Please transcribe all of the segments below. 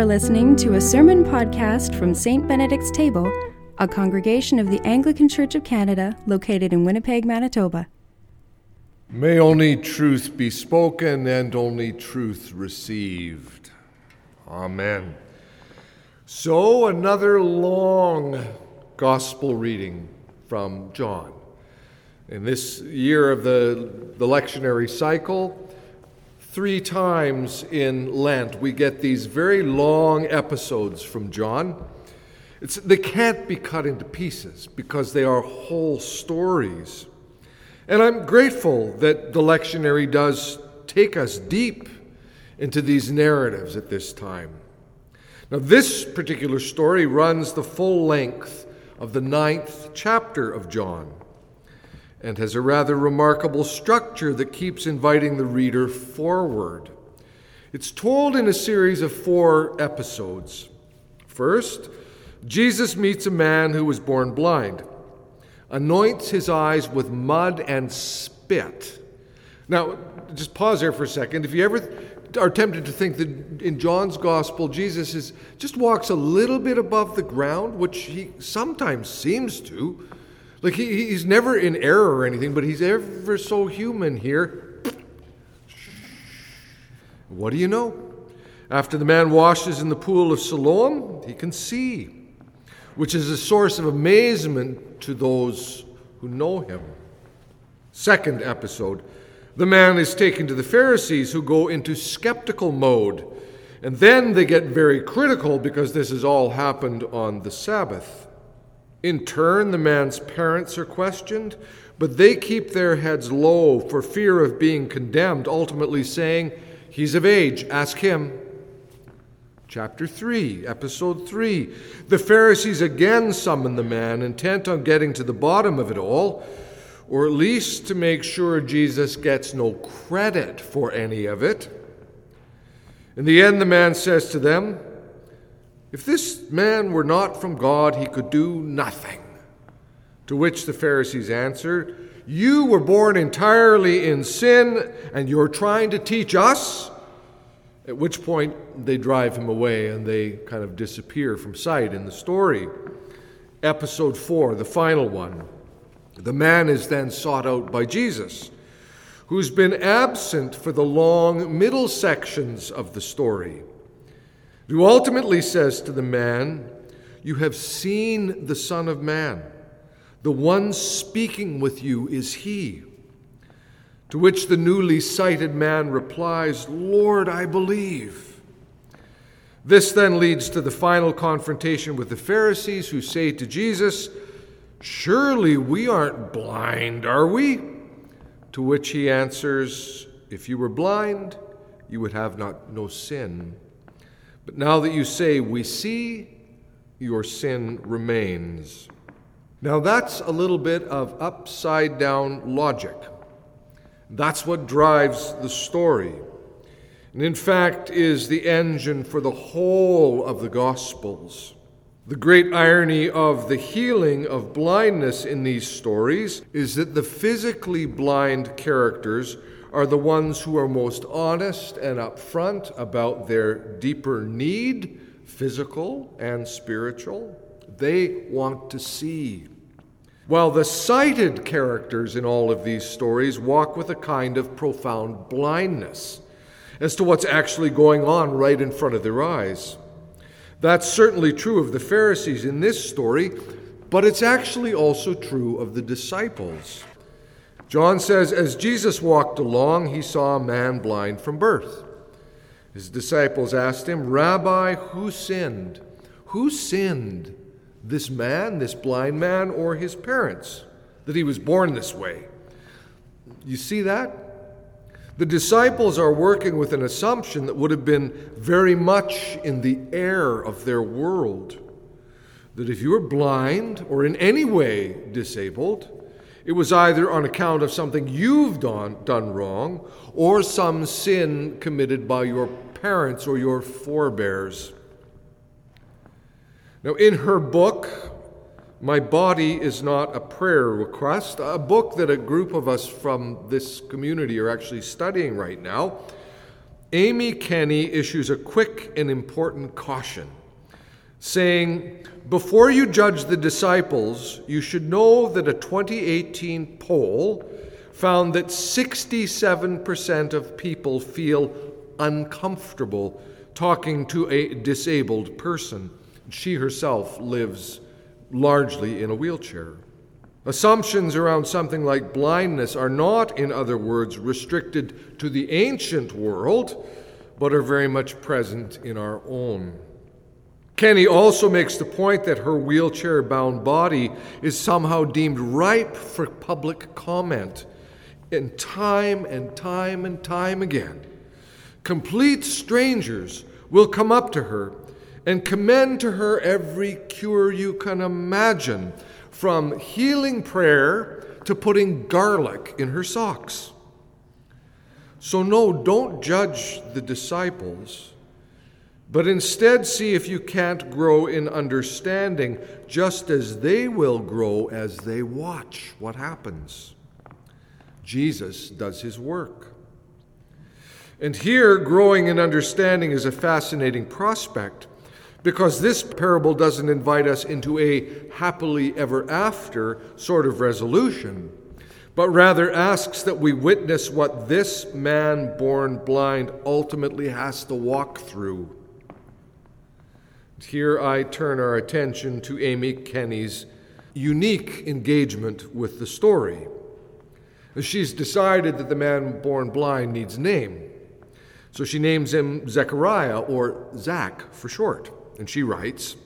are listening to a sermon podcast from St. Benedict's Table, a congregation of the Anglican Church of Canada located in Winnipeg, Manitoba. May only truth be spoken and only truth received. Amen. So, another long gospel reading from John. In this year of the, the lectionary cycle, three times in Lent we get these very long episodes from John. It's, they can't be cut into pieces because they are whole stories. And I'm grateful that the lectionary does take us deep into these narratives at this time. Now, this particular story runs the full length of the ninth chapter of John and has a rather remarkable structure that keeps inviting the reader forward. It's told in a series of four episodes. First, Jesus meets a man who was born blind, anoints his eyes with mud and spit. Now, just pause there for a second. If you ever are tempted to think that in John's gospel, Jesus is, just walks a little bit above the ground, which he sometimes seems to, like he, he's never in error or anything, but he's ever so human here. What do you know? After the man washes in the pool of Siloam, he can see, which is a source of amazement to those who know him. Second episode, the man is taken to the Pharisees who go into skeptical mode. And then they get very critical because this has all happened on the Sabbath. In turn, the man's parents are questioned, but they keep their heads low for fear of being condemned, ultimately saying, He's of age, ask him. Chapter 3, Episode 3. The Pharisees again summon the man, intent on getting to the bottom of it all, or at least to make sure Jesus gets no credit for any of it. In the end, the man says to them, if this man were not from God, he could do nothing. To which the Pharisees answered, You were born entirely in sin, and you're trying to teach us? At which point they drive him away and they kind of disappear from sight in the story. Episode 4, the final one. The man is then sought out by Jesus, who's been absent for the long middle sections of the story who ultimately says to the man, You have seen the Son of Man. The one speaking with you is he. To which the newly sighted man replies, Lord, I believe. This then leads to the final confrontation with the Pharisees who say to Jesus, Surely we aren't blind, are we? To which he answers, If you were blind, you would have not no sin. But now that you say, We see, your sin remains. Now that's a little bit of upside down logic. That's what drives the story. And in fact, is the engine for the whole of the Gospels. The great irony of the healing of blindness in these stories is that the physically blind characters are the ones who are most honest and upfront about their deeper need, physical and spiritual. They want to see. While the sighted characters in all of these stories walk with a kind of profound blindness as to what's actually going on right in front of their eyes. That's certainly true of the Pharisees in this story, but it's actually also true of the disciples. John says, As Jesus walked along, he saw a man blind from birth. His disciples asked him, Rabbi, who sinned? Who sinned? This man, this blind man, or his parents, that he was born this way? You see that? The disciples are working with an assumption that would have been very much in the air of their world. That if you were blind or in any way disabled, it was either on account of something you've done, done wrong or some sin committed by your parents or your forebears. Now, in her book, My Body is Not a Prayer Request, a book that a group of us from this community are actually studying right now, Amy Kenny issues a quick and important caution, saying, Before you judge the disciples, you should know that a 2018 poll found that 67% of people feel uncomfortable talking to a disabled person. She herself lives largely in a wheelchair. Assumptions around something like blindness are not, in other words, restricted to the ancient world, but are very much present in our own. Kenny also makes the point that her wheelchair bound body is somehow deemed ripe for public comment. And time and time and time again, complete strangers will come up to her and commend to her every cure you can imagine, from healing prayer to putting garlic in her socks. So, no, don't judge the disciples, but instead see if you can't grow in understanding, just as they will grow as they watch what happens. Jesus does his work. And here, growing in understanding is a fascinating prospect because this parable doesn't invite us into a happily ever after sort of resolution, but rather asks that we witness what this man born blind ultimately has to walk through. Here I turn our attention to Amy Kenny's unique engagement with the story. She's decided that the man born blind needs a name. So she names him Zechariah, or Zach for short. And she writes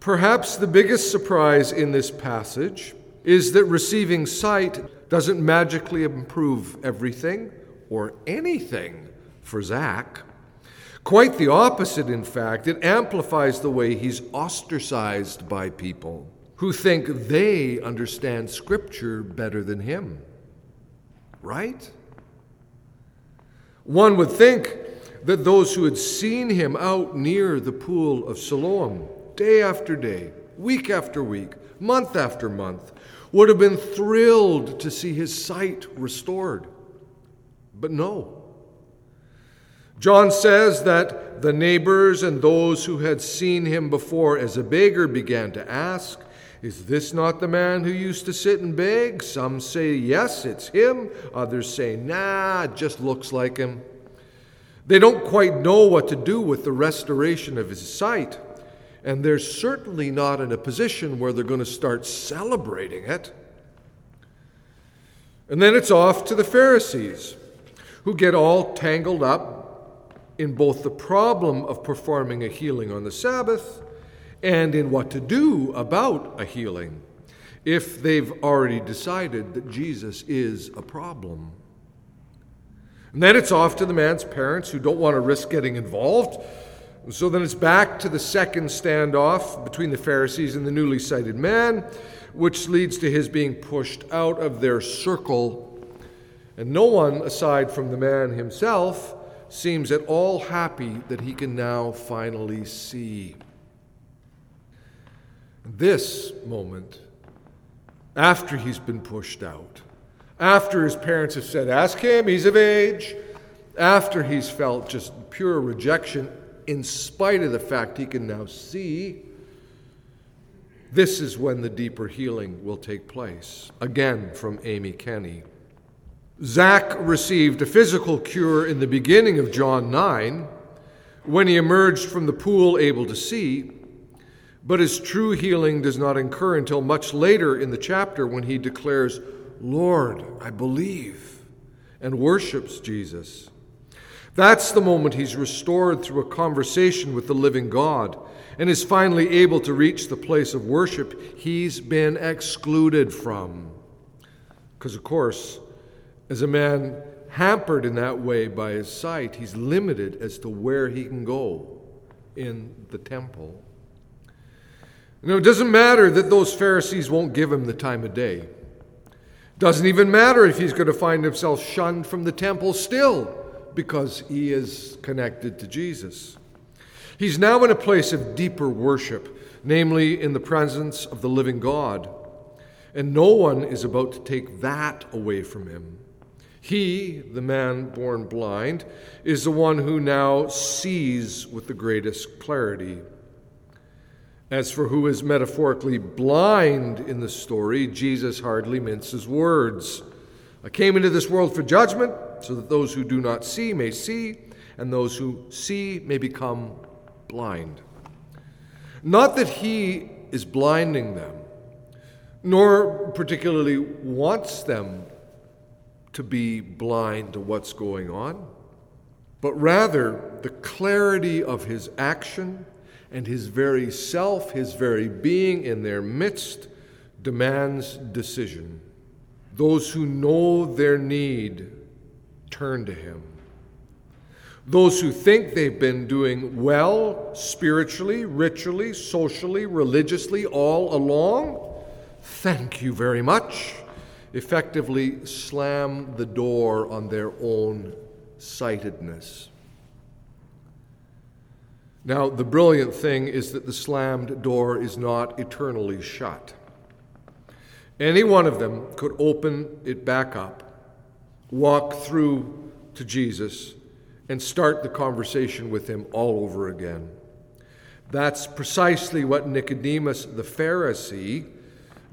Perhaps the biggest surprise in this passage is that receiving sight doesn't magically improve everything or anything for Zach. Quite the opposite, in fact. It amplifies the way he's ostracized by people who think they understand Scripture better than him. Right? One would think that those who had seen him out near the pool of Siloam, day after day, week after week, month after month, would have been thrilled to see his sight restored. But no. John says that the neighbors and those who had seen him before as a beggar began to ask, is this not the man who used to sit and beg? Some say, yes, it's him. Others say, nah, it just looks like him. They don't quite know what to do with the restoration of his sight, and they're certainly not in a position where they're going to start celebrating it. And then it's off to the Pharisees, who get all tangled up in both the problem of performing a healing on the Sabbath and in what to do about a healing if they've already decided that Jesus is a problem. And then it's off to the man's parents who don't want to risk getting involved. So then it's back to the second standoff between the Pharisees and the newly sighted man, which leads to his being pushed out of their circle. And no one, aside from the man himself, seems at all happy that he can now finally see. This moment, after he's been pushed out, after his parents have said, Ask him, he's of age, after he's felt just pure rejection, in spite of the fact he can now see, this is when the deeper healing will take place. Again, from Amy Kenny. Zach received a physical cure in the beginning of John 9 when he emerged from the pool able to see. But his true healing does not occur until much later in the chapter when he declares, Lord, I believe, and worships Jesus. That's the moment he's restored through a conversation with the living God and is finally able to reach the place of worship he's been excluded from. Because, of course, as a man hampered in that way by his sight, he's limited as to where he can go in the temple. Know, it doesn't matter that those Pharisees won't give him the time of day. Doesn't even matter if he's going to find himself shunned from the temple still because he is connected to Jesus. He's now in a place of deeper worship, namely in the presence of the living God. And no one is about to take that away from him. He, the man born blind, is the one who now sees with the greatest clarity. As for who is metaphorically blind in the story, Jesus hardly minces words. I came into this world for judgment, so that those who do not see may see, and those who see may become blind. Not that he is blinding them, nor particularly wants them to be blind to what's going on, but rather the clarity of his action and his very self, his very being in their midst, demands decision. Those who know their need turn to him. Those who think they've been doing well spiritually, ritually, socially, religiously all along, thank you very much, effectively slam the door on their own sightedness. Now, the brilliant thing is that the slammed door is not eternally shut. Any one of them could open it back up, walk through to Jesus, and start the conversation with him all over again. That's precisely what Nicodemus the Pharisee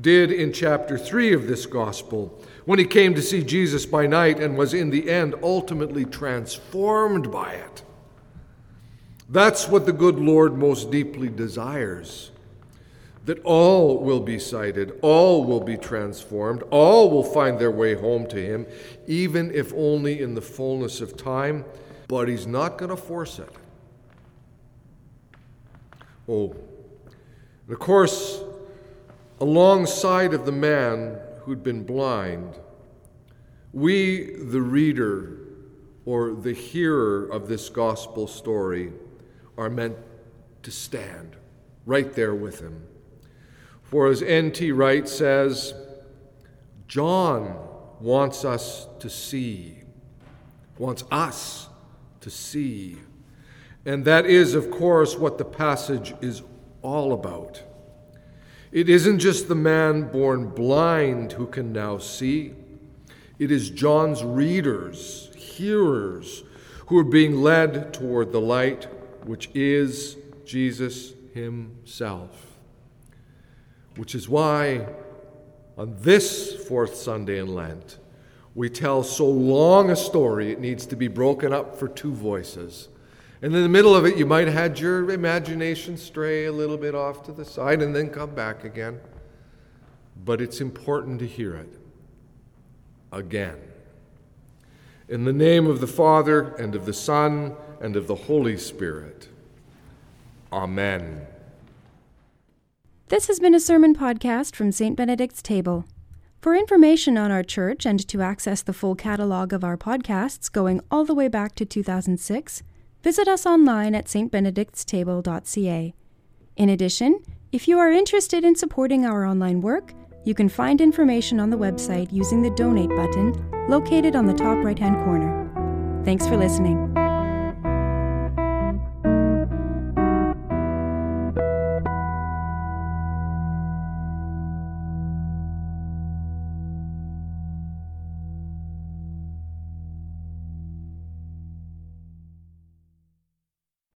did in chapter 3 of this gospel when he came to see Jesus by night and was in the end ultimately transformed by it. That's what the good Lord most deeply desires that all will be sighted, all will be transformed, all will find their way home to Him, even if only in the fullness of time but he's not going to force it. Oh, and of course, alongside of the man who'd been blind, we, the reader or the hearer of this gospel story, are meant to stand right there with him. For as N.T. Wright says, John wants us to see, wants us to see. And that is, of course, what the passage is all about. It isn't just the man born blind who can now see, it is John's readers, hearers, who are being led toward the light, which is Jesus Himself. Which is why, on this fourth Sunday in Lent, we tell so long a story, it needs to be broken up for two voices. And in the middle of it, you might have had your imagination stray a little bit off to the side and then come back again. But it's important to hear it again. In the name of the Father, and of the Son, and of the Holy Spirit. Amen. This has been a sermon podcast from St. Benedict's Table. For information on our church and to access the full catalog of our podcasts going all the way back to 2006, visit us online at stbenedictstable.ca. In addition, if you are interested in supporting our online work, you can find information on the website using the donate button located on the top right hand corner. Thanks for listening.